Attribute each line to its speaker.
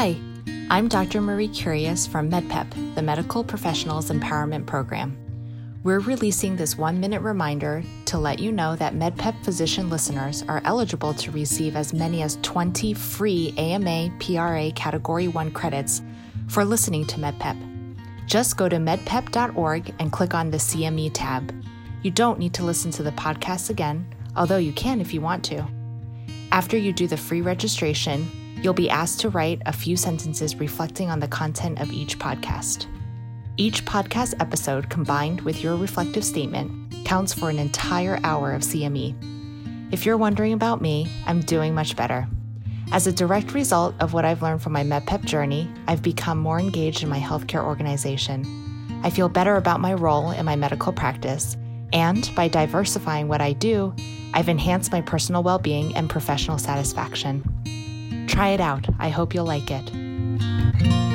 Speaker 1: I'm Dr. Marie Curious from MedPep, the Medical Professionals Empowerment Program. We're releasing this one minute reminder to let you know that MedPep physician listeners are eligible to receive as many as 20 free AMA PRA Category 1 credits for listening to MedPep. Just go to medpep.org and click on the CME tab. You don't need to listen to the podcast again, although you can if you want to. After you do the free registration, you'll be asked to write a few sentences reflecting on the content of each podcast. Each podcast episode combined with your reflective statement counts for an entire hour of CME. If you're wondering about me, I'm doing much better. As a direct result of what I've learned from my MedPep journey, I've become more engaged in my healthcare organization. I feel better about my role in my medical practice, and by diversifying what I do, I've enhanced my personal well being and professional satisfaction. Try it out. I hope you'll like it.